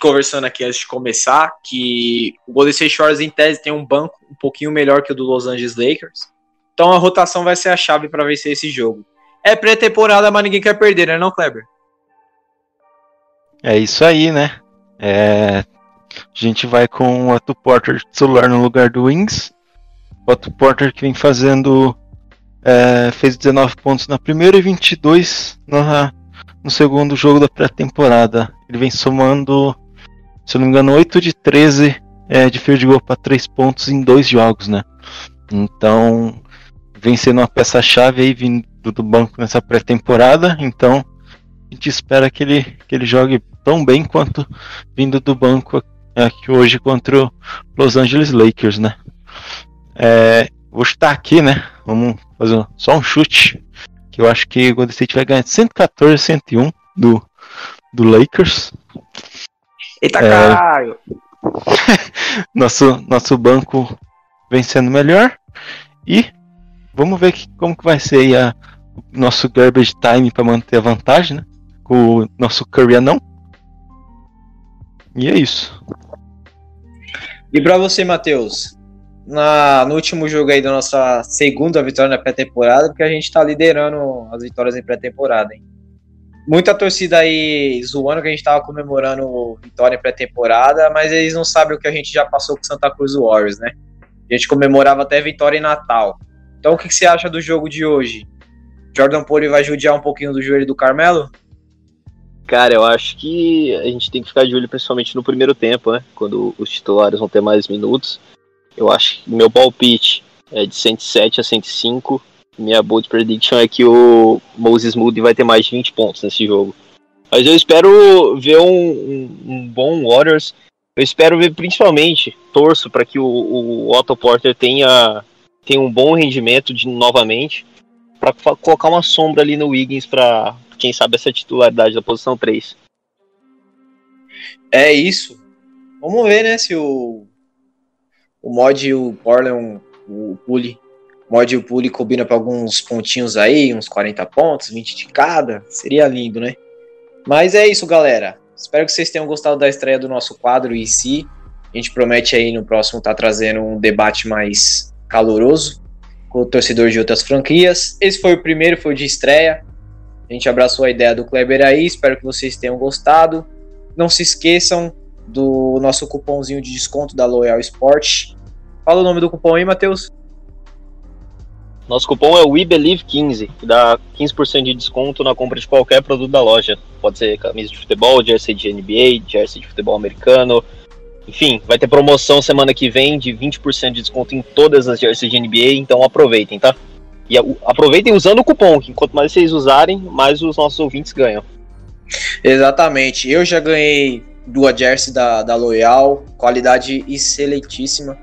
conversando aqui antes de começar que o Golden State Warriors em tese tem um banco um pouquinho melhor que o do Los Angeles Lakers. Então a rotação vai ser a chave para vencer esse jogo. É pré-temporada, mas ninguém quer perder, né, não, Kleber? É isso aí, né? É... A gente vai com o Otto Porter titular no lugar do Wings. O Otto Porter que vem fazendo. É... fez 19 pontos na primeira e 22 na... no segundo jogo da pré-temporada. Ele vem somando, se eu não me engano, 8 de 13 é, de field goal para 3 pontos em dois jogos, né? Então, vem sendo uma peça-chave aí vindo do banco nessa pré-temporada. Então, a gente espera que ele, que ele jogue tão bem quanto vindo do banco aqui hoje contra o Los Angeles Lakers, né? É, vou chutar aqui, né? Vamos fazer só um chute. Que eu acho que o Golden State vai ganhar 114 a 101 do, do Lakers. Eita é, caralho! nosso, nosso banco vem sendo melhor. E vamos ver que, como que vai ser aí a, o nosso garbage time para manter a vantagem, né? Com o nosso Curry não. E é isso. E para você, Matheus? Na, no último jogo aí da nossa segunda vitória na pré-temporada, porque a gente tá liderando as vitórias em pré-temporada, hein? Muita torcida aí zoando que a gente tava comemorando vitória em pré-temporada, mas eles não sabem o que a gente já passou com Santa Cruz Warriors, né? A gente comemorava até vitória em Natal. Então o que, que você acha do jogo de hoje? Jordan Poole vai judiar um pouquinho do joelho do Carmelo? Cara, eu acho que a gente tem que ficar de olho principalmente no primeiro tempo, né? Quando os titulares vão ter mais minutos. Eu acho que meu palpite é de 107 a 105. Minha bold prediction é que o Moses Moody vai ter mais de 20 pontos nesse jogo. Mas eu espero ver um, um, um bom Warriors. Eu espero ver principalmente, torço para que o, o Otto Porter tenha, tenha um bom rendimento de novamente para colocar uma sombra ali no Wiggins para quem sabe essa titularidade da posição 3. É isso. Vamos ver, né, se o o mod e o Portland, o Puli, mod e o Puli combina para alguns pontinhos aí, uns 40 pontos, 20 de cada, seria lindo, né? Mas é isso, galera. Espero que vocês tenham gostado da estreia do nosso quadro e se a gente promete aí no próximo estar tá trazendo um debate mais caloroso com o torcedor de outras franquias. Esse foi o primeiro, foi o de estreia. A gente abraçou a ideia do Kleber aí, espero que vocês tenham gostado. Não se esqueçam do nosso cupomzinho de desconto da Loyal Sport. Fala o nome do cupom aí, Matheus. Nosso cupom é WeBelieve15, que dá 15% de desconto na compra de qualquer produto da loja. Pode ser camisa de futebol, jersey de NBA, jersey de futebol americano, enfim, vai ter promoção semana que vem de 20% de desconto em todas as jerseys de NBA, então aproveitem, tá? E aproveitem usando o cupom, que quanto mais vocês usarem, mais os nossos ouvintes ganham. Exatamente. Eu já ganhei duas jersey da, da Loyal, qualidade excelentíssima.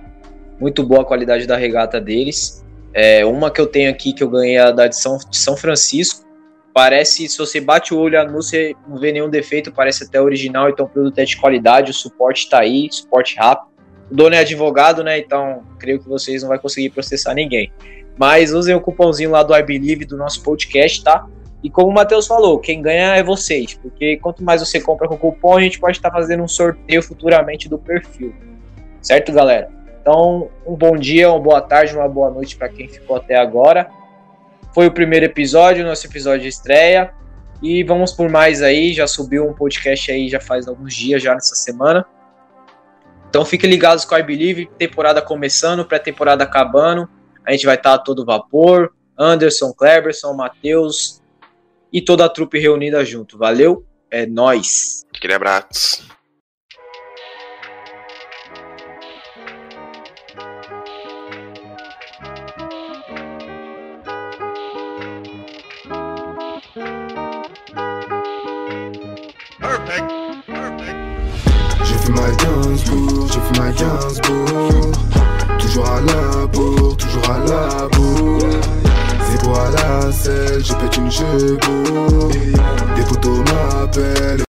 Muito boa a qualidade da regata deles. É, uma que eu tenho aqui que eu ganhei a da de São, de São Francisco, Parece, se você bate o olho no você não vê nenhum defeito, parece até original, então o produto é de qualidade, o suporte está aí, suporte rápido. O dono é advogado, né? Então creio que vocês não vão conseguir processar ninguém. Mas usem o cupomzinho lá do I Believe do nosso podcast, tá? E como o Matheus falou, quem ganha é vocês, porque quanto mais você compra com cupom, a gente pode estar fazendo um sorteio futuramente do perfil. Certo, galera? Então, um bom dia, uma boa tarde, uma boa noite para quem ficou até agora. Foi o primeiro episódio, nosso episódio de estreia. E vamos por mais aí, já subiu um podcast aí já faz alguns dias já nessa semana. Então fiquem ligados com a I Believe, temporada começando, pré-temporada acabando. A gente vai estar a todo vapor. Anderson, Cleberson, Matheus e toda a trupe reunida junto. Valeu? É nós. Aquele abraço. Ma ma Toujours à la bourre, toujours à la bourre C'est à la selle, j'ai pété une chevaux Des photos m'appellent